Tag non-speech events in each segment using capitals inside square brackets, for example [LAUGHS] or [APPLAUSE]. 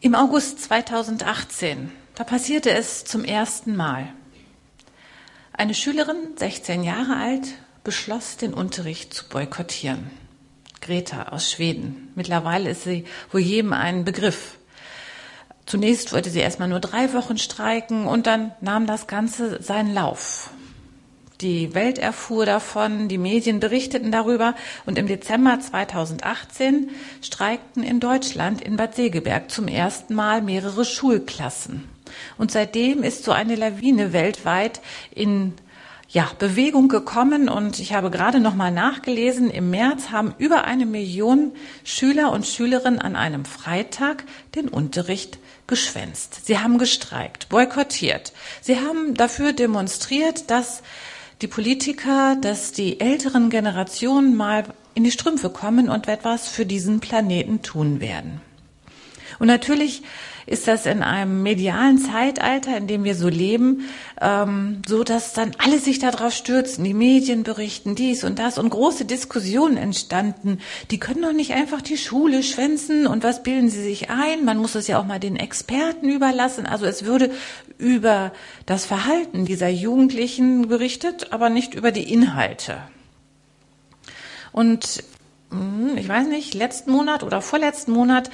Im August 2018, da passierte es zum ersten Mal. Eine Schülerin, 16 Jahre alt, beschloss, den Unterricht zu boykottieren. Greta aus Schweden. Mittlerweile ist sie wohl jedem ein Begriff. Zunächst wollte sie erstmal nur drei Wochen streiken und dann nahm das Ganze seinen Lauf. Die Welt erfuhr davon, die Medien berichteten darüber und im Dezember 2018 streikten in Deutschland in Bad Segeberg zum ersten Mal mehrere Schulklassen. Und seitdem ist so eine Lawine weltweit in ja, Bewegung gekommen und ich habe gerade noch mal nachgelesen, im März haben über eine Million Schüler und Schülerinnen an einem Freitag den Unterricht geschwänzt. Sie haben gestreikt, boykottiert. Sie haben dafür demonstriert, dass die Politiker, dass die älteren Generationen mal in die Strümpfe kommen und etwas für diesen Planeten tun werden. Und natürlich ist das in einem medialen Zeitalter, in dem wir so leben, ähm, so, dass dann alle sich darauf stürzen. Die Medien berichten dies und das und große Diskussionen entstanden. Die können doch nicht einfach die Schule schwänzen und was bilden sie sich ein? Man muss es ja auch mal den Experten überlassen. Also es würde über das Verhalten dieser Jugendlichen berichtet, aber nicht über die Inhalte. Und hm, ich weiß nicht, letzten Monat oder vorletzten Monat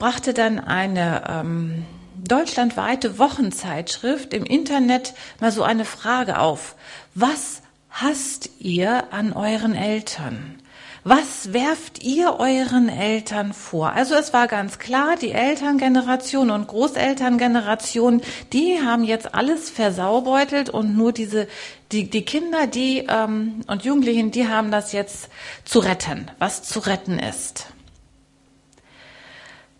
brachte dann eine ähm, deutschlandweite Wochenzeitschrift im Internet mal so eine Frage auf. Was hasst ihr an euren Eltern? Was werft ihr euren Eltern vor? Also es war ganz klar, die Elterngeneration und Großelterngeneration, die haben jetzt alles versaubeutelt und nur diese die, die Kinder, die ähm, und Jugendlichen, die haben das jetzt zu retten, was zu retten ist.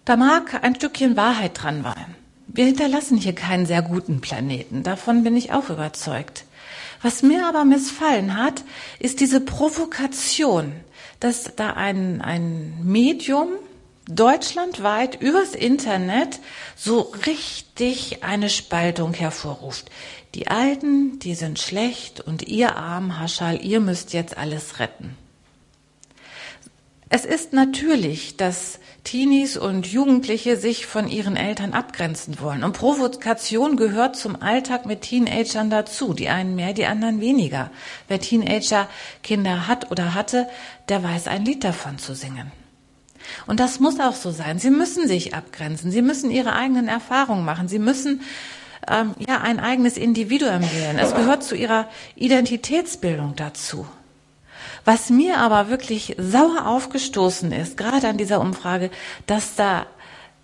Da mag ein Stückchen Wahrheit dran sein. Wir hinterlassen hier keinen sehr guten Planeten. Davon bin ich auch überzeugt. Was mir aber missfallen hat, ist diese Provokation, dass da ein, ein Medium deutschlandweit übers Internet so richtig eine Spaltung hervorruft. Die Alten, die sind schlecht und ihr armen Haschal, ihr müsst jetzt alles retten. Es ist natürlich, dass Teenies und Jugendliche sich von ihren Eltern abgrenzen wollen. Und Provokation gehört zum Alltag mit Teenagern dazu. Die einen mehr, die anderen weniger. Wer Teenager Kinder hat oder hatte, der weiß ein Lied davon zu singen. Und das muss auch so sein. Sie müssen sich abgrenzen. Sie müssen ihre eigenen Erfahrungen machen. Sie müssen ähm, ja ein eigenes Individuum wählen. Es gehört zu ihrer Identitätsbildung dazu. Was mir aber wirklich sauer aufgestoßen ist, gerade an dieser Umfrage, dass da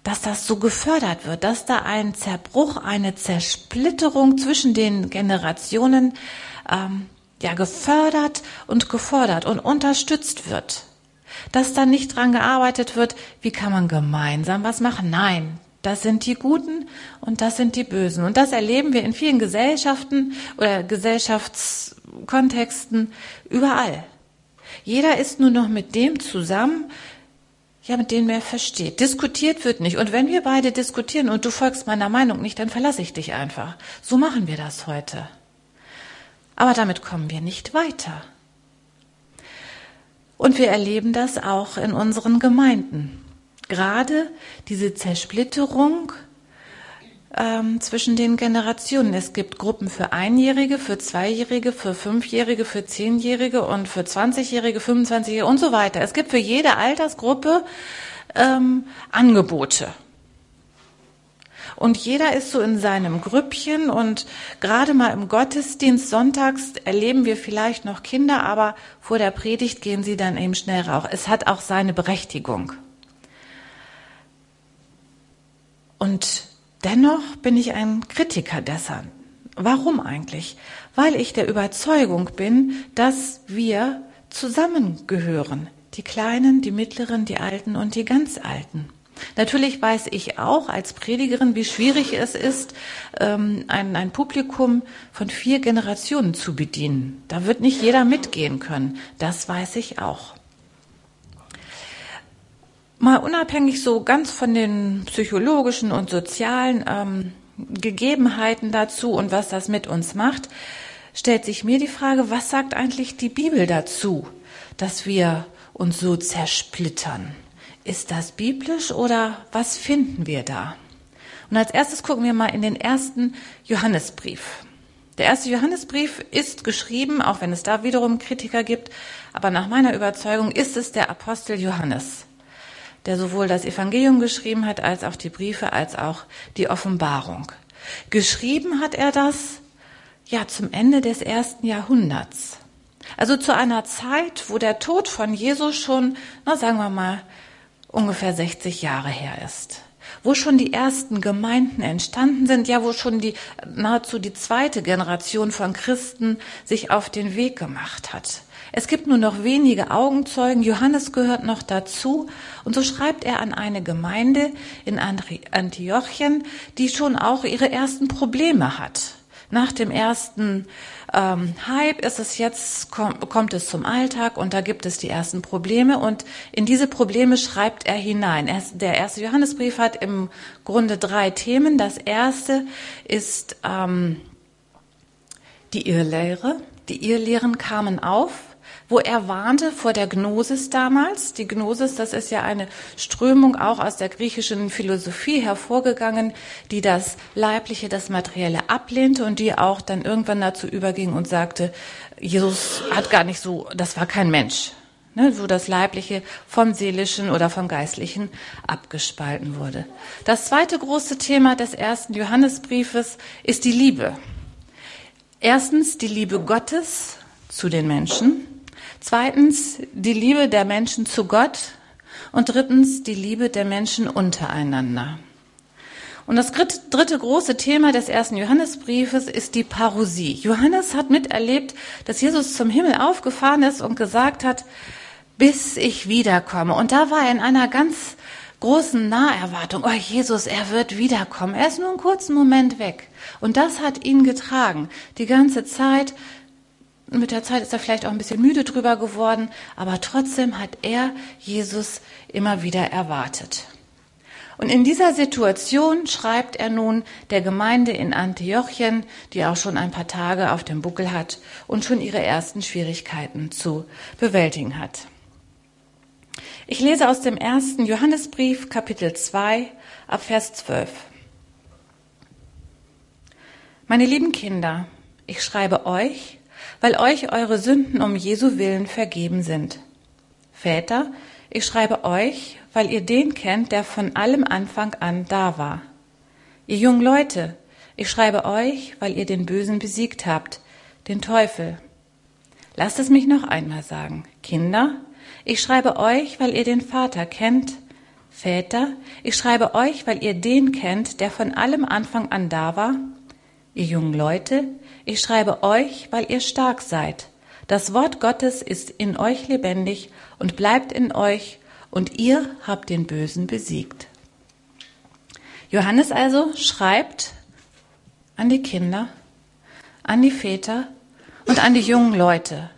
dass das so gefördert wird, dass da ein Zerbruch, eine Zersplitterung zwischen den Generationen ähm, ja gefördert und gefordert und unterstützt wird. Dass da nicht dran gearbeitet wird, wie kann man gemeinsam was machen? Nein, das sind die Guten und das sind die Bösen. Und das erleben wir in vielen Gesellschaften oder Gesellschaftskontexten überall. Jeder ist nur noch mit dem zusammen, ja, mit dem er versteht. Diskutiert wird nicht. Und wenn wir beide diskutieren und du folgst meiner Meinung nicht, dann verlasse ich dich einfach. So machen wir das heute. Aber damit kommen wir nicht weiter. Und wir erleben das auch in unseren Gemeinden. Gerade diese Zersplitterung ähm, zwischen den Generationen. Es gibt Gruppen für Einjährige, für Zweijährige, für Fünfjährige, für Zehnjährige und für Zwanzigjährige, Fünfundzwanzigjährige und so weiter. Es gibt für jede Altersgruppe ähm, Angebote. Und jeder ist so in seinem Grüppchen und gerade mal im Gottesdienst sonntags erleben wir vielleicht noch Kinder, aber vor der Predigt gehen sie dann eben schnell rauch. Es hat auch seine Berechtigung. Und Dennoch bin ich ein Kritiker dessen. Warum eigentlich? Weil ich der Überzeugung bin, dass wir zusammengehören. Die Kleinen, die Mittleren, die Alten und die ganz Alten. Natürlich weiß ich auch als Predigerin, wie schwierig es ist, ähm, ein, ein Publikum von vier Generationen zu bedienen. Da wird nicht jeder mitgehen können. Das weiß ich auch mal unabhängig so ganz von den psychologischen und sozialen ähm, Gegebenheiten dazu und was das mit uns macht, stellt sich mir die Frage, was sagt eigentlich die Bibel dazu, dass wir uns so zersplittern? ist das biblisch oder was finden wir da? Und als erstes gucken wir mal in den ersten Johannesbrief. Der erste Johannesbrief ist geschrieben, auch wenn es da wiederum Kritiker gibt, aber nach meiner Überzeugung ist es der Apostel Johannes, der sowohl das Evangelium geschrieben hat, als auch die Briefe, als auch die Offenbarung. Geschrieben hat er das ja zum Ende des ersten Jahrhunderts. Also zu einer Zeit, wo der Tod von Jesus schon, na sagen wir mal, ungefähr 60 Jahre her ist wo schon die ersten Gemeinden entstanden sind, ja, wo schon die, nahezu die zweite Generation von Christen sich auf den Weg gemacht hat. Es gibt nur noch wenige Augenzeugen, Johannes gehört noch dazu, und so schreibt er an eine Gemeinde in Antiochien, die schon auch ihre ersten Probleme hat. Nach dem ersten ähm, Hype ist es jetzt, kommt, kommt es zum Alltag und da gibt es die ersten Probleme und in diese Probleme schreibt er hinein. Er, der erste Johannesbrief hat im Grunde drei Themen. Das erste ist ähm, die Irrlehre. Die Irrlehren kamen auf wo er warnte vor der Gnosis damals. Die Gnosis, das ist ja eine Strömung auch aus der griechischen Philosophie hervorgegangen, die das Leibliche, das Materielle ablehnte und die auch dann irgendwann dazu überging und sagte, Jesus hat gar nicht so, das war kein Mensch. Ne, wo das Leibliche vom Seelischen oder vom Geistlichen abgespalten wurde. Das zweite große Thema des ersten Johannesbriefes ist die Liebe. Erstens die Liebe Gottes zu den Menschen Zweitens die Liebe der Menschen zu Gott und drittens die Liebe der Menschen untereinander. Und das dritte große Thema des ersten Johannesbriefes ist die Parousie. Johannes hat miterlebt, dass Jesus zum Himmel aufgefahren ist und gesagt hat, bis ich wiederkomme. Und da war er in einer ganz großen Naherwartung. Oh, Jesus, er wird wiederkommen. Er ist nur einen kurzen Moment weg. Und das hat ihn getragen. Die ganze Zeit mit der Zeit ist er vielleicht auch ein bisschen müde drüber geworden, aber trotzdem hat er Jesus immer wieder erwartet. Und in dieser Situation schreibt er nun der Gemeinde in Antiochien, die auch schon ein paar Tage auf dem Buckel hat und schon ihre ersten Schwierigkeiten zu bewältigen hat. Ich lese aus dem ersten Johannesbrief, Kapitel 2, ab Vers 12. Meine lieben Kinder, ich schreibe euch, weil euch eure Sünden um Jesu willen vergeben sind. Väter, ich schreibe euch, weil ihr den kennt, der von allem Anfang an da war. Ihr jungen Leute, ich schreibe euch, weil ihr den Bösen besiegt habt, den Teufel. Lasst es mich noch einmal sagen. Kinder, ich schreibe euch, weil ihr den Vater kennt. Väter, ich schreibe euch, weil ihr den kennt, der von allem Anfang an da war. Ihr jungen Leute, ich schreibe euch, weil ihr stark seid. Das Wort Gottes ist in euch lebendig und bleibt in euch, und ihr habt den Bösen besiegt. Johannes also schreibt an die Kinder, an die Väter und an die jungen Leute.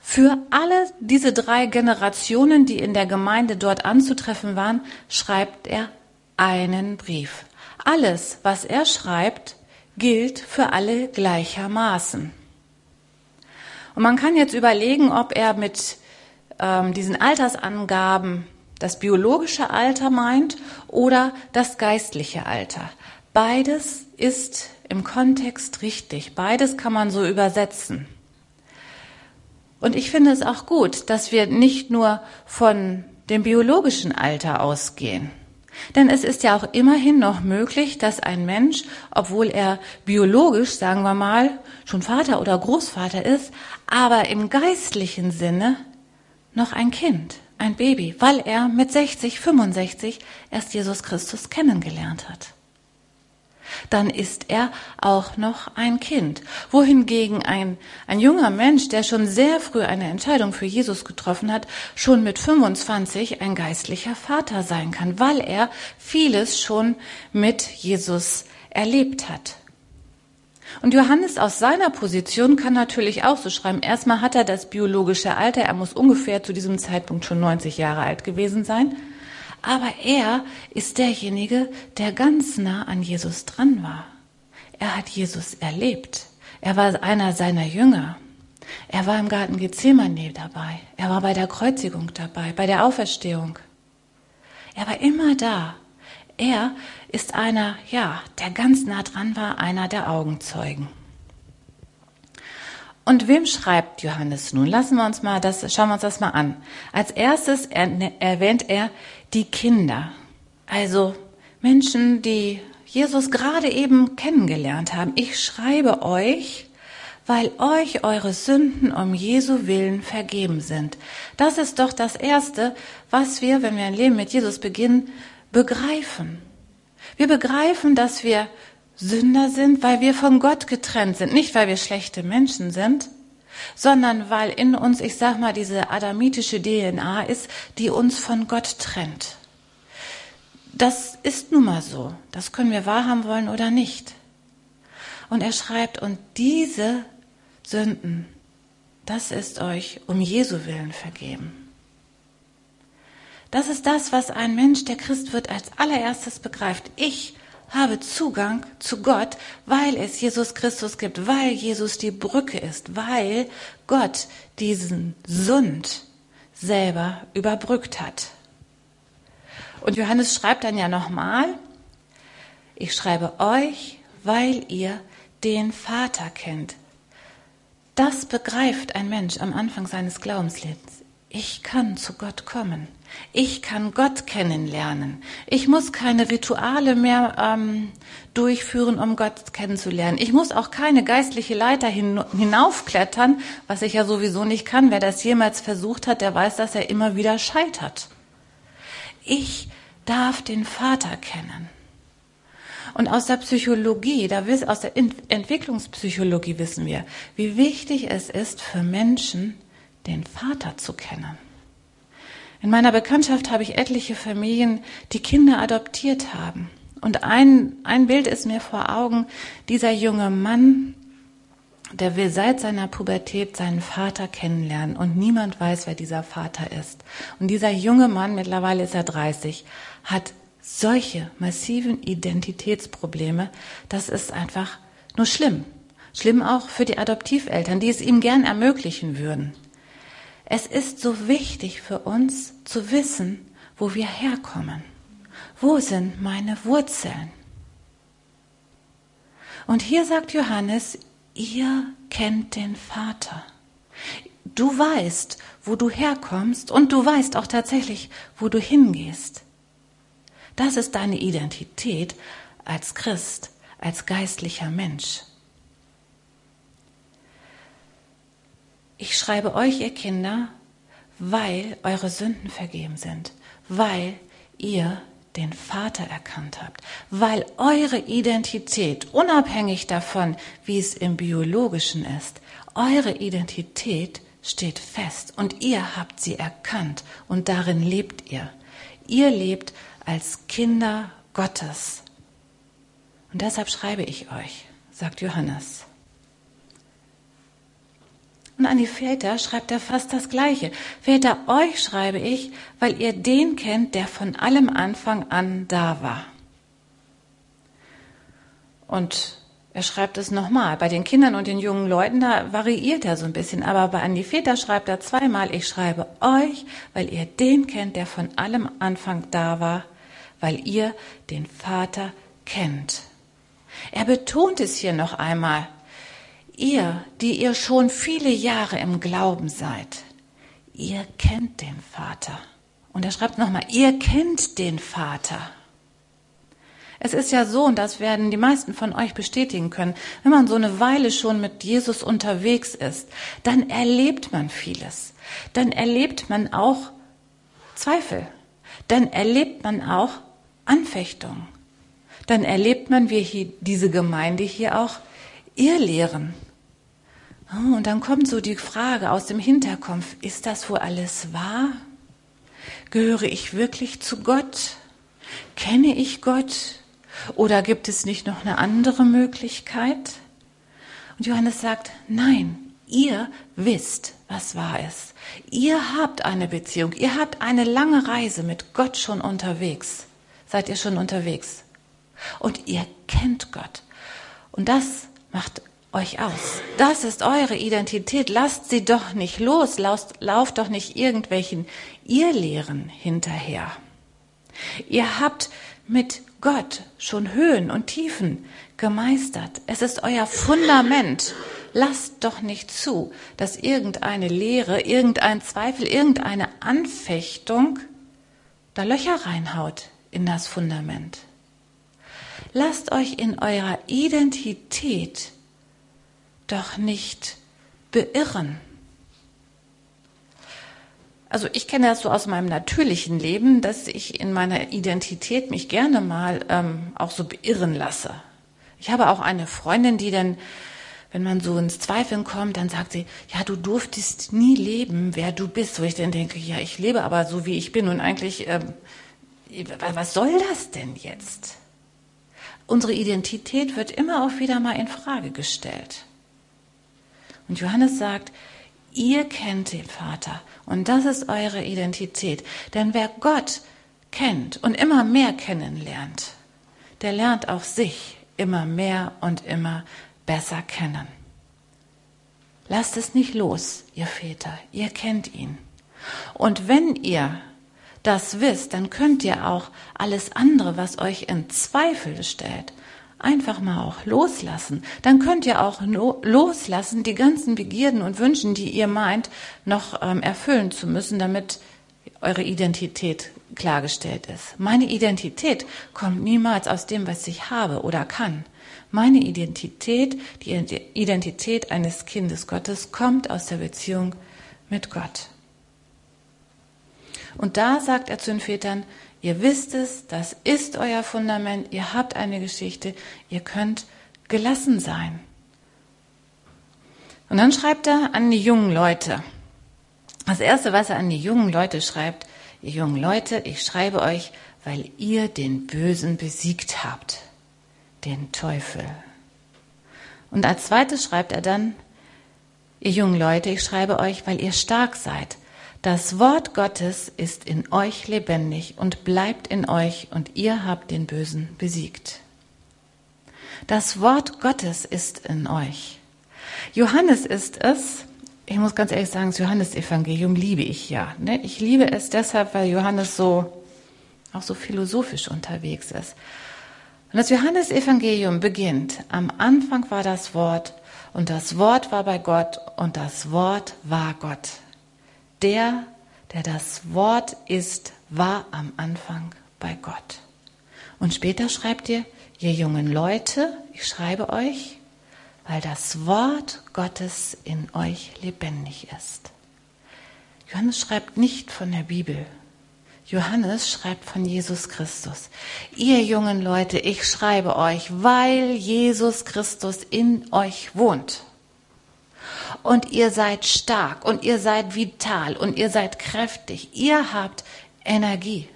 Für alle diese drei Generationen, die in der Gemeinde dort anzutreffen waren, schreibt er einen Brief. Alles, was er schreibt, gilt für alle gleichermaßen. Und man kann jetzt überlegen, ob er mit ähm, diesen Altersangaben das biologische Alter meint oder das geistliche Alter. Beides ist im Kontext richtig. Beides kann man so übersetzen. Und ich finde es auch gut, dass wir nicht nur von dem biologischen Alter ausgehen. Denn es ist ja auch immerhin noch möglich, dass ein Mensch, obwohl er biologisch, sagen wir mal, schon Vater oder Großvater ist, aber im geistlichen Sinne noch ein Kind, ein Baby, weil er mit 60, 65 erst Jesus Christus kennengelernt hat dann ist er auch noch ein Kind. Wohingegen ein, ein junger Mensch, der schon sehr früh eine Entscheidung für Jesus getroffen hat, schon mit 25 ein geistlicher Vater sein kann, weil er vieles schon mit Jesus erlebt hat. Und Johannes aus seiner Position kann natürlich auch so schreiben. Erstmal hat er das biologische Alter, er muss ungefähr zu diesem Zeitpunkt schon 90 Jahre alt gewesen sein. Aber er ist derjenige, der ganz nah an Jesus dran war. Er hat Jesus erlebt. Er war einer seiner Jünger. Er war im Garten Gethsemane dabei. Er war bei der Kreuzigung dabei, bei der Auferstehung. Er war immer da. Er ist einer, ja, der ganz nah dran war, einer der Augenzeugen. Und wem schreibt Johannes nun? Lassen wir uns mal das, schauen wir uns das mal an. Als erstes erwähnt er die Kinder. Also Menschen, die Jesus gerade eben kennengelernt haben. Ich schreibe euch, weil euch eure Sünden um Jesu willen vergeben sind. Das ist doch das Erste, was wir, wenn wir ein Leben mit Jesus beginnen, begreifen. Wir begreifen, dass wir Sünder sind, weil wir von Gott getrennt sind, nicht weil wir schlechte Menschen sind, sondern weil in uns, ich sag mal, diese adamitische DNA ist, die uns von Gott trennt. Das ist nun mal so. Das können wir wahrhaben wollen oder nicht. Und er schreibt, und diese Sünden, das ist euch um Jesu willen vergeben. Das ist das, was ein Mensch, der Christ wird, als allererstes begreift. Ich habe Zugang zu Gott, weil es Jesus Christus gibt, weil Jesus die Brücke ist, weil Gott diesen Sund selber überbrückt hat. Und Johannes schreibt dann ja nochmal, ich schreibe euch, weil ihr den Vater kennt. Das begreift ein Mensch am Anfang seines Glaubenslebens. Ich kann zu Gott kommen. Ich kann Gott kennenlernen. Ich muss keine Rituale mehr ähm, durchführen, um Gott kennenzulernen. Ich muss auch keine geistliche Leiter hin, hinaufklettern, was ich ja sowieso nicht kann. Wer das jemals versucht hat, der weiß, dass er immer wieder scheitert. Ich darf den Vater kennen. Und aus der Psychologie, da aus der Entwicklungspsychologie wissen wir, wie wichtig es ist für Menschen, den Vater zu kennen. In meiner Bekanntschaft habe ich etliche Familien, die Kinder adoptiert haben. Und ein, ein Bild ist mir vor Augen, dieser junge Mann, der will seit seiner Pubertät seinen Vater kennenlernen und niemand weiß, wer dieser Vater ist. Und dieser junge Mann, mittlerweile ist er 30, hat solche massiven Identitätsprobleme, das ist einfach nur schlimm. Schlimm auch für die Adoptiveltern, die es ihm gern ermöglichen würden. Es ist so wichtig für uns zu wissen, wo wir herkommen. Wo sind meine Wurzeln? Und hier sagt Johannes, ihr kennt den Vater. Du weißt, wo du herkommst und du weißt auch tatsächlich, wo du hingehst. Das ist deine Identität als Christ, als geistlicher Mensch. Ich schreibe euch, ihr Kinder, weil eure Sünden vergeben sind, weil ihr den Vater erkannt habt, weil eure Identität, unabhängig davon, wie es im biologischen ist, eure Identität steht fest und ihr habt sie erkannt und darin lebt ihr. Ihr lebt als Kinder Gottes. Und deshalb schreibe ich euch, sagt Johannes. Und an die Väter schreibt er fast das Gleiche. Väter, euch schreibe ich, weil ihr den kennt, der von allem Anfang an da war. Und er schreibt es nochmal. Bei den Kindern und den jungen Leuten, da variiert er so ein bisschen. Aber bei an die Väter schreibt er zweimal, ich schreibe euch, weil ihr den kennt, der von allem Anfang da war weil ihr den Vater kennt. Er betont es hier noch einmal. Ihr, die ihr schon viele Jahre im Glauben seid, ihr kennt den Vater. Und er schreibt nochmal, ihr kennt den Vater. Es ist ja so, und das werden die meisten von euch bestätigen können, wenn man so eine Weile schon mit Jesus unterwegs ist, dann erlebt man vieles. Dann erlebt man auch Zweifel. Dann erlebt man auch Anfechtung. Dann erlebt man, wie diese Gemeinde hier auch Irrlehren. Oh, und dann kommt so die Frage aus dem Hinterkopf, ist das wohl alles wahr? Gehöre ich wirklich zu Gott? Kenne ich Gott? Oder gibt es nicht noch eine andere Möglichkeit? Und Johannes sagt, nein, ihr wisst, was wahr ist. Ihr habt eine Beziehung, ihr habt eine lange Reise mit Gott schon unterwegs seid ihr schon unterwegs. Und ihr kennt Gott. Und das macht euch aus. Das ist eure Identität. Lasst sie doch nicht los. Lauft, lauft doch nicht irgendwelchen Irrlehren hinterher. Ihr habt mit Gott schon Höhen und Tiefen gemeistert. Es ist euer Fundament. Lasst doch nicht zu, dass irgendeine Lehre, irgendein Zweifel, irgendeine Anfechtung da Löcher reinhaut in das Fundament. Lasst euch in eurer Identität doch nicht beirren. Also ich kenne das so aus meinem natürlichen Leben, dass ich in meiner Identität mich gerne mal ähm, auch so beirren lasse. Ich habe auch eine Freundin, die dann, wenn man so ins Zweifeln kommt, dann sagt sie, ja, du durftest nie leben, wer du bist. Wo ich dann denke, ja, ich lebe aber so, wie ich bin. Und eigentlich, ähm, was soll das denn jetzt? Unsere Identität wird immer auch wieder mal in Frage gestellt. Und Johannes sagt, ihr kennt den Vater und das ist eure Identität. Denn wer Gott kennt und immer mehr kennenlernt, der lernt auch sich immer mehr und immer besser kennen. Lasst es nicht los, ihr Väter, ihr kennt ihn. Und wenn ihr das wisst, dann könnt ihr auch alles andere, was euch in Zweifel stellt, einfach mal auch loslassen. Dann könnt ihr auch loslassen die ganzen Begierden und Wünschen, die ihr meint, noch ähm, erfüllen zu müssen, damit eure Identität klargestellt ist. Meine Identität kommt niemals aus dem, was ich habe oder kann. Meine Identität, die Identität eines Kindes Gottes, kommt aus der Beziehung mit Gott. Und da sagt er zu den Vätern, ihr wisst es, das ist euer Fundament, ihr habt eine Geschichte, ihr könnt gelassen sein. Und dann schreibt er an die jungen Leute. Das Erste, was er an die jungen Leute schreibt, ihr jungen Leute, ich schreibe euch, weil ihr den Bösen besiegt habt, den Teufel. Und als zweites schreibt er dann, ihr jungen Leute, ich schreibe euch, weil ihr stark seid. Das Wort Gottes ist in euch lebendig und bleibt in euch und ihr habt den Bösen besiegt. Das Wort Gottes ist in euch. Johannes ist es, ich muss ganz ehrlich sagen, das Johannesevangelium liebe ich ja. Ne? Ich liebe es deshalb, weil Johannes so auch so philosophisch unterwegs ist. Und das Johannesevangelium beginnt. Am Anfang war das Wort und das Wort war bei Gott und das Wort war Gott. Der, der das Wort ist, war am Anfang bei Gott. Und später schreibt ihr, ihr jungen Leute, ich schreibe euch, weil das Wort Gottes in euch lebendig ist. Johannes schreibt nicht von der Bibel. Johannes schreibt von Jesus Christus. Ihr jungen Leute, ich schreibe euch, weil Jesus Christus in euch wohnt. Und ihr seid stark und ihr seid vital und ihr seid kräftig. Ihr habt Energie.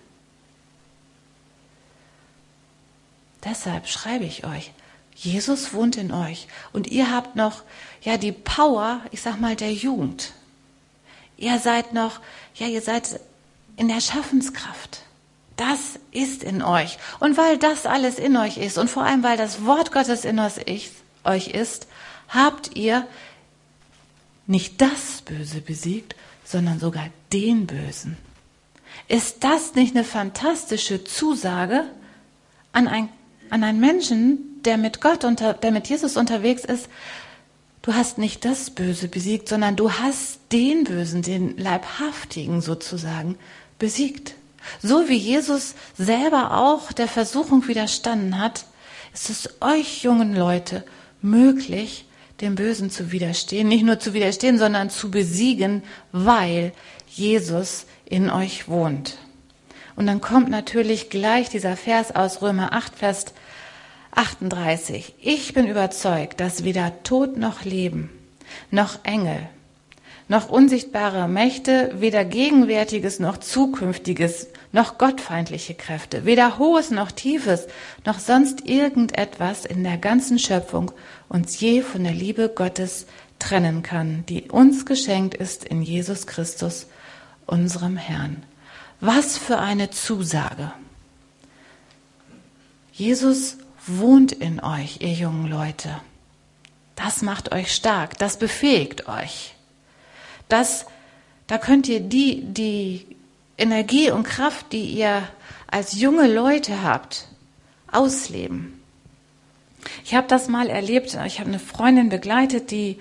Deshalb schreibe ich euch, Jesus wohnt in euch und ihr habt noch ja die Power, ich sag mal der Jugend. Ihr seid noch, ja, ihr seid in der Schaffenskraft. Das ist in euch. Und weil das alles in euch ist und vor allem weil das Wort Gottes in euch ist, habt ihr nicht das Böse besiegt, sondern sogar den Bösen. Ist das nicht eine fantastische Zusage an, ein, an einen Menschen, der mit Gott, unter, der mit Jesus unterwegs ist, du hast nicht das Böse besiegt, sondern du hast den Bösen, den Leibhaftigen sozusagen, besiegt. So wie Jesus selber auch der Versuchung widerstanden hat, ist es euch jungen Leute möglich, dem Bösen zu widerstehen. Nicht nur zu widerstehen, sondern zu besiegen, weil Jesus in euch wohnt. Und dann kommt natürlich gleich dieser Vers aus Römer 8, Vers 38. Ich bin überzeugt, dass weder Tod noch Leben, noch Engel, noch unsichtbare Mächte, weder Gegenwärtiges noch Zukünftiges, noch gottfeindliche Kräfte, weder Hohes noch Tiefes, noch sonst irgendetwas in der ganzen Schöpfung uns je von der Liebe Gottes trennen kann, die uns geschenkt ist in Jesus Christus, unserem Herrn. Was für eine Zusage! Jesus wohnt in euch, ihr jungen Leute. Das macht euch stark, das befähigt euch. Das, da könnt ihr die, die Energie und Kraft, die ihr als junge Leute habt, ausleben. Ich habe das mal erlebt, ich habe eine Freundin begleitet, die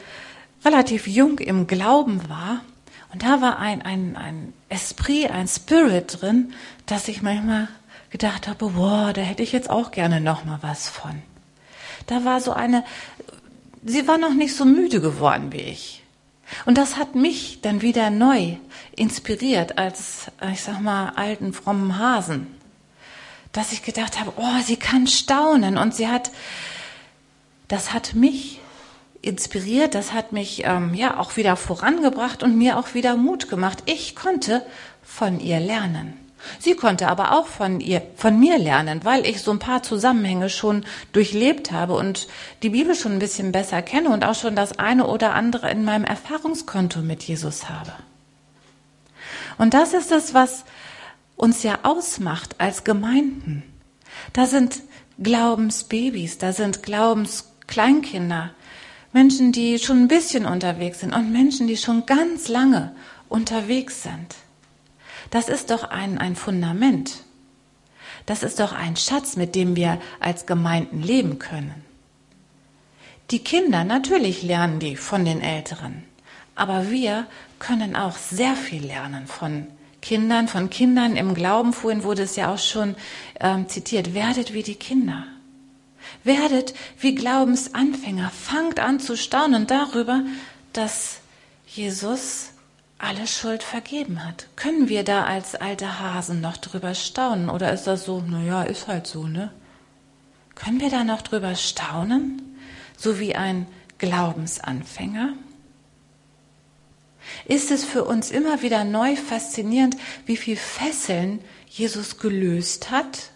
relativ jung im Glauben war. Und da war ein, ein, ein Esprit, ein Spirit drin, dass ich manchmal gedacht habe, boah, da hätte ich jetzt auch gerne noch mal was von. Da war so eine, sie war noch nicht so müde geworden wie ich. Und das hat mich dann wieder neu inspiriert als, ich sag mal, alten frommen Hasen. Dass ich gedacht habe, oh, sie kann staunen und sie hat, das hat mich inspiriert, das hat mich ähm, ja auch wieder vorangebracht und mir auch wieder Mut gemacht. Ich konnte von ihr lernen. Sie konnte aber auch von ihr, von mir lernen, weil ich so ein paar Zusammenhänge schon durchlebt habe und die Bibel schon ein bisschen besser kenne und auch schon das eine oder andere in meinem Erfahrungskonto mit Jesus habe. Und das ist es, was uns ja ausmacht als Gemeinden. Da sind Glaubensbabys, da sind Glaubenskleinkinder, Menschen, die schon ein bisschen unterwegs sind und Menschen, die schon ganz lange unterwegs sind. Das ist doch ein, ein Fundament. Das ist doch ein Schatz, mit dem wir als Gemeinden leben können. Die Kinder, natürlich lernen die von den Älteren, aber wir können auch sehr viel lernen von Kindern, von Kindern im Glauben. Vorhin wurde es ja auch schon ähm, zitiert, werdet wie die Kinder. Werdet wie Glaubensanfänger. Fangt an zu staunen darüber, dass Jesus alle Schuld vergeben hat. Können wir da als alte Hasen noch drüber staunen? Oder ist das so, naja, ist halt so, ne? Können wir da noch drüber staunen? So wie ein Glaubensanfänger? Ist es für uns immer wieder neu faszinierend, wie viel Fesseln Jesus gelöst hat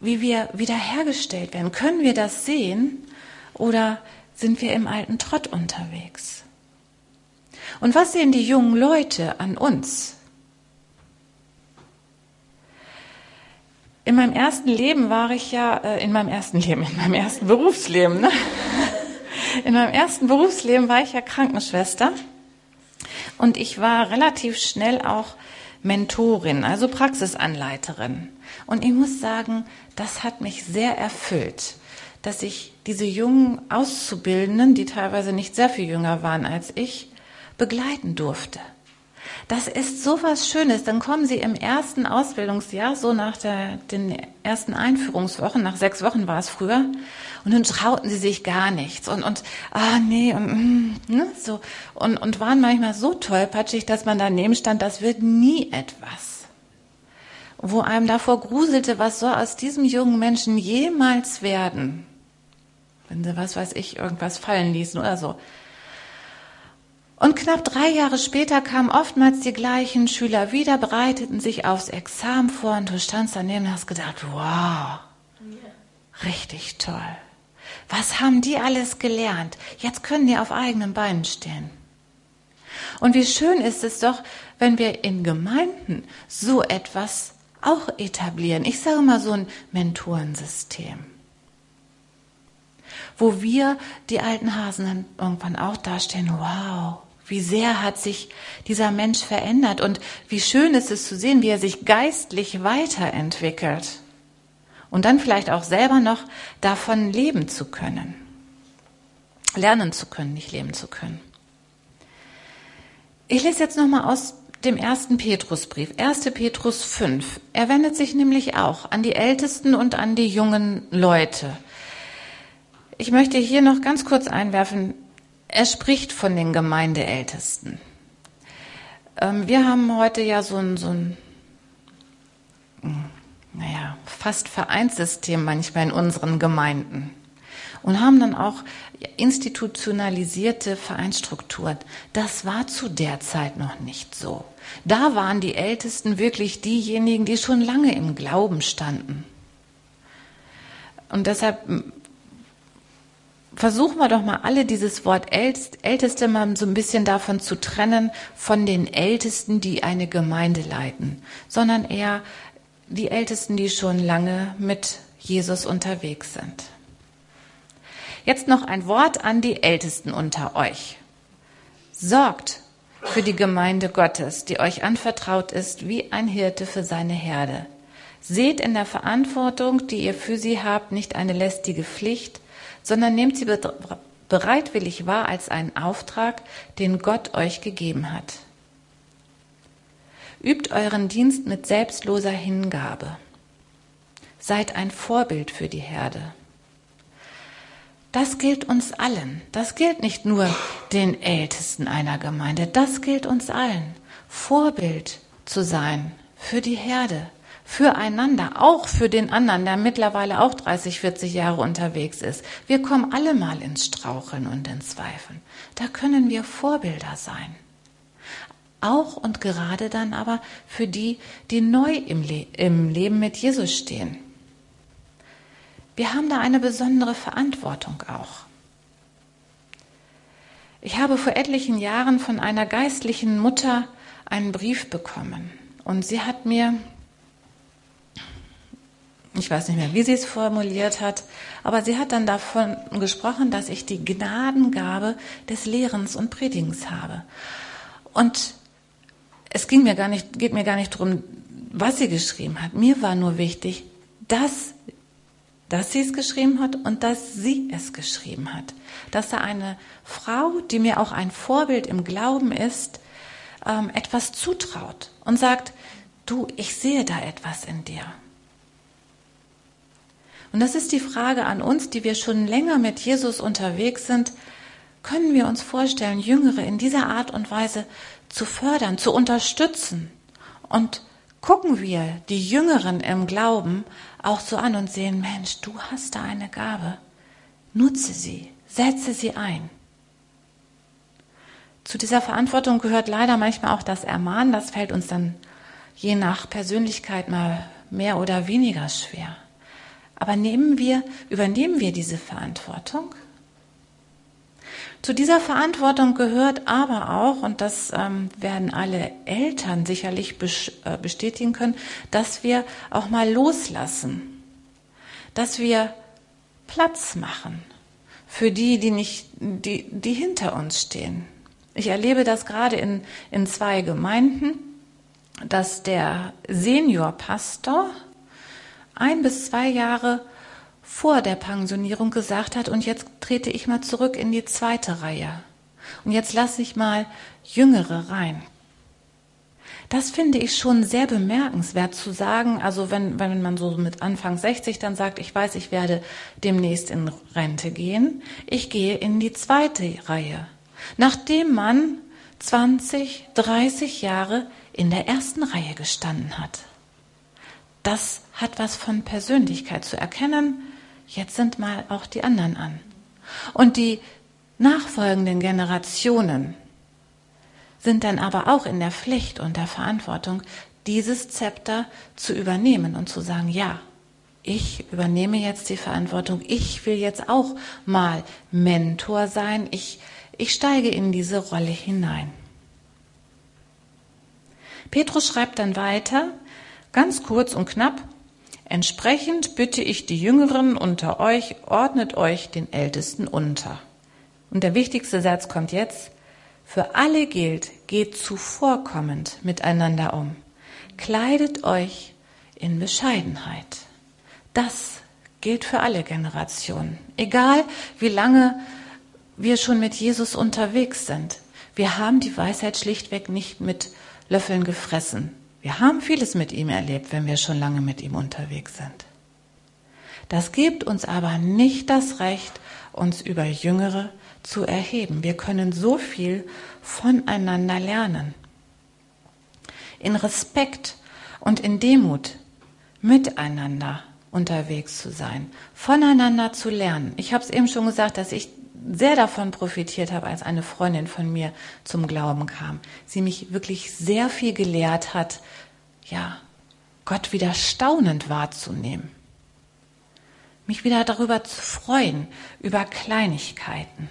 wie wir wiederhergestellt werden. Können wir das sehen oder sind wir im alten Trott unterwegs? Und was sehen die jungen Leute an uns? In meinem ersten Leben war ich ja, äh, in meinem ersten Leben, in meinem ersten Berufsleben, ne? [LAUGHS] in meinem ersten Berufsleben war ich ja Krankenschwester und ich war relativ schnell auch Mentorin, also Praxisanleiterin. Und ich muss sagen, das hat mich sehr erfüllt, dass ich diese jungen Auszubildenden, die teilweise nicht sehr viel jünger waren als ich, begleiten durfte. Das ist so was Schönes. Dann kommen sie im ersten Ausbildungsjahr, so nach der, den ersten Einführungswochen, nach sechs Wochen war es früher, und dann trauten sie sich gar nichts und, und ah nee, und, mm, ne, so, und, und waren manchmal so tollpatschig, dass man daneben stand, das wird nie etwas. Wo einem davor gruselte, was soll aus diesem jungen Menschen jemals werden? Wenn sie, was weiß ich, irgendwas fallen ließen oder so. Und knapp drei Jahre später kamen oftmals die gleichen Schüler wieder, bereiteten sich aufs Examen vor und du standst daneben und hast gedacht, wow, richtig toll. Was haben die alles gelernt? Jetzt können die auf eigenen Beinen stehen. Und wie schön ist es doch, wenn wir in Gemeinden so etwas auch etablieren. Ich sage mal so ein Mentorensystem wo wir die alten Hasen dann irgendwann auch dastehen, wow, wie sehr hat sich dieser Mensch verändert und wie schön ist es zu sehen, wie er sich geistlich weiterentwickelt. Und dann vielleicht auch selber noch davon leben zu können. Lernen zu können, nicht leben zu können. Ich lese jetzt nochmal aus dem ersten Petrusbrief, 1. Petrus 5. Er wendet sich nämlich auch an die Ältesten und an die jungen Leute. Ich möchte hier noch ganz kurz einwerfen, er spricht von den Gemeindeältesten. Ähm, wir haben heute ja so ein, so ein naja, fast Vereinssystem manchmal in unseren Gemeinden und haben dann auch institutionalisierte Vereinsstrukturen. Das war zu der Zeit noch nicht so. Da waren die Ältesten wirklich diejenigen, die schon lange im Glauben standen. Und deshalb versuchen wir doch mal alle dieses Wort Älteste mal so ein bisschen davon zu trennen von den Ältesten, die eine Gemeinde leiten, sondern eher die Ältesten, die schon lange mit Jesus unterwegs sind. Jetzt noch ein Wort an die Ältesten unter euch. Sorgt für die Gemeinde Gottes, die euch anvertraut ist, wie ein Hirte für seine Herde. Seht in der Verantwortung, die ihr für sie habt, nicht eine lästige Pflicht, sondern nehmt sie bereitwillig wahr als einen Auftrag, den Gott euch gegeben hat. Übt euren Dienst mit selbstloser Hingabe. Seid ein Vorbild für die Herde. Das gilt uns allen. Das gilt nicht nur den Ältesten einer Gemeinde. Das gilt uns allen. Vorbild zu sein für die Herde, füreinander, auch für den anderen, der mittlerweile auch 30, 40 Jahre unterwegs ist. Wir kommen alle mal ins Straucheln und ins Zweifeln. Da können wir Vorbilder sein. Auch und gerade dann aber für die, die neu im, Le im Leben mit Jesus stehen. Wir haben da eine besondere Verantwortung auch. Ich habe vor etlichen Jahren von einer geistlichen Mutter einen Brief bekommen und sie hat mir ich weiß nicht mehr, wie sie es formuliert hat, aber sie hat dann davon gesprochen, dass ich die Gnadengabe des Lehrens und Predigens habe. Und es ging mir gar nicht, geht mir gar nicht darum, was sie geschrieben hat. Mir war nur wichtig, dass, dass sie es geschrieben hat und dass sie es geschrieben hat. Dass da eine Frau, die mir auch ein Vorbild im Glauben ist, ähm, etwas zutraut und sagt, du, ich sehe da etwas in dir. Und das ist die Frage an uns, die wir schon länger mit Jesus unterwegs sind. Können wir uns vorstellen, Jüngere in dieser Art und Weise zu fördern, zu unterstützen? Und gucken wir die Jüngeren im Glauben auch so an und sehen, Mensch, du hast da eine Gabe. Nutze sie, setze sie ein. Zu dieser Verantwortung gehört leider manchmal auch das Ermahnen. Das fällt uns dann je nach Persönlichkeit mal mehr oder weniger schwer. Aber nehmen wir, übernehmen wir diese Verantwortung? Zu dieser Verantwortung gehört aber auch, und das ähm, werden alle Eltern sicherlich äh, bestätigen können, dass wir auch mal loslassen, dass wir Platz machen für die, die nicht, die, die hinter uns stehen. Ich erlebe das gerade in, in zwei Gemeinden, dass der Seniorpastor ein bis zwei Jahre vor der Pensionierung gesagt hat, und jetzt trete ich mal zurück in die zweite Reihe. Und jetzt lasse ich mal Jüngere rein. Das finde ich schon sehr bemerkenswert zu sagen. Also wenn, wenn man so mit Anfang 60 dann sagt, ich weiß, ich werde demnächst in Rente gehen. Ich gehe in die zweite Reihe. Nachdem man 20, 30 Jahre in der ersten Reihe gestanden hat. Das hat was von Persönlichkeit zu erkennen. Jetzt sind mal auch die anderen an. Und die nachfolgenden Generationen sind dann aber auch in der Pflicht und der Verantwortung, dieses Zepter zu übernehmen und zu sagen, ja, ich übernehme jetzt die Verantwortung, ich will jetzt auch mal Mentor sein, ich, ich steige in diese Rolle hinein. Petrus schreibt dann weiter, Ganz kurz und knapp. Entsprechend bitte ich die Jüngeren unter euch, ordnet euch den Ältesten unter. Und der wichtigste Satz kommt jetzt. Für alle gilt, geht zuvorkommend miteinander um. Kleidet euch in Bescheidenheit. Das gilt für alle Generationen. Egal wie lange wir schon mit Jesus unterwegs sind. Wir haben die Weisheit schlichtweg nicht mit Löffeln gefressen. Wir haben vieles mit ihm erlebt, wenn wir schon lange mit ihm unterwegs sind. Das gibt uns aber nicht das Recht, uns über Jüngere zu erheben. Wir können so viel voneinander lernen. In Respekt und in Demut miteinander unterwegs zu sein, voneinander zu lernen. Ich habe es eben schon gesagt, dass ich sehr davon profitiert habe, als eine Freundin von mir zum Glauben kam. Sie mich wirklich sehr viel gelehrt hat, ja, Gott wieder staunend wahrzunehmen. Mich wieder darüber zu freuen, über Kleinigkeiten.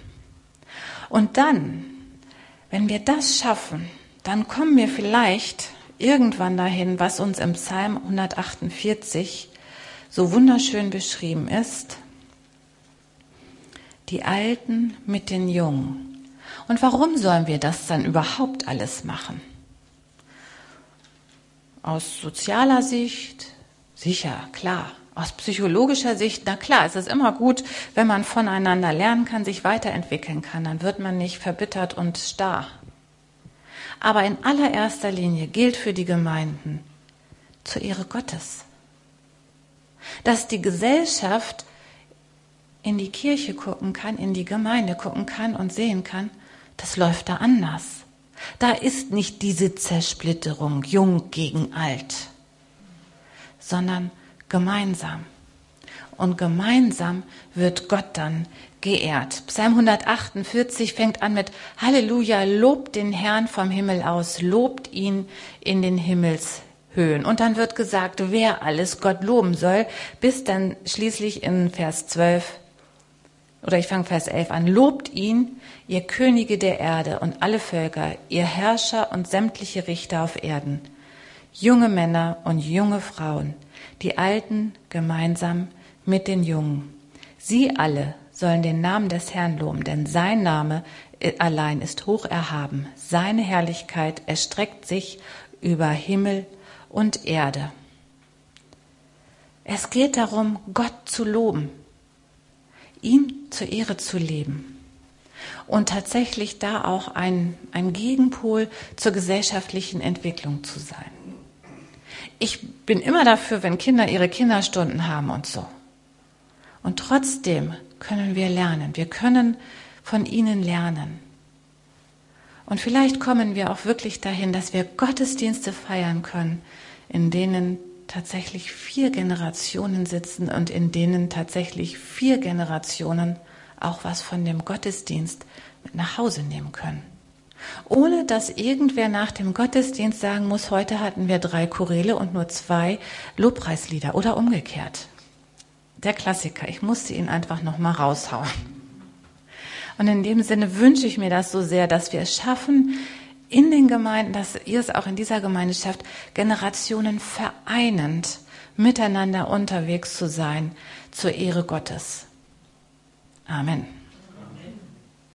Und dann, wenn wir das schaffen, dann kommen wir vielleicht irgendwann dahin, was uns im Psalm 148 so wunderschön beschrieben ist die Alten mit den Jungen Und warum sollen wir das dann überhaupt alles machen? Aus sozialer Sicht, sicher, klar. Aus psychologischer Sicht, na klar, es ist immer gut, wenn man voneinander lernen kann, sich weiterentwickeln kann, dann wird man nicht verbittert und starr. Aber in allererster Linie gilt für die Gemeinden zur Ehre Gottes, dass die Gesellschaft in die Kirche gucken kann, in die Gemeinde gucken kann und sehen kann, das läuft da anders. Da ist nicht diese Zersplitterung jung gegen alt, sondern gemeinsam. Und gemeinsam wird Gott dann geehrt. Psalm 148 fängt an mit Halleluja, lobt den Herrn vom Himmel aus, lobt ihn in den Himmelshöhen. Und dann wird gesagt, wer alles Gott loben soll, bis dann schließlich in Vers 12 oder ich fange Vers 11 an, lobt ihn, ihr Könige der Erde und alle Völker, ihr Herrscher und sämtliche Richter auf Erden, junge Männer und junge Frauen, die Alten gemeinsam mit den Jungen. Sie alle sollen den Namen des Herrn loben, denn sein Name allein ist hoch erhaben. Seine Herrlichkeit erstreckt sich über Himmel und Erde. Es geht darum, Gott zu loben ihm zur Ehre zu leben und tatsächlich da auch ein, ein Gegenpol zur gesellschaftlichen Entwicklung zu sein. Ich bin immer dafür, wenn Kinder ihre Kinderstunden haben und so. Und trotzdem können wir lernen. Wir können von ihnen lernen. Und vielleicht kommen wir auch wirklich dahin, dass wir Gottesdienste feiern können, in denen tatsächlich vier Generationen sitzen und in denen tatsächlich vier Generationen auch was von dem Gottesdienst mit nach Hause nehmen können. Ohne dass irgendwer nach dem Gottesdienst sagen muss, heute hatten wir drei Choräle und nur zwei Lobpreislieder oder umgekehrt. Der Klassiker, ich musste ihn einfach nochmal raushauen. Und in dem Sinne wünsche ich mir das so sehr, dass wir es schaffen, in den Gemeinden, dass ihr es auch in dieser Gemeinde schafft, Generationen vereinend miteinander unterwegs zu sein zur Ehre Gottes. Amen.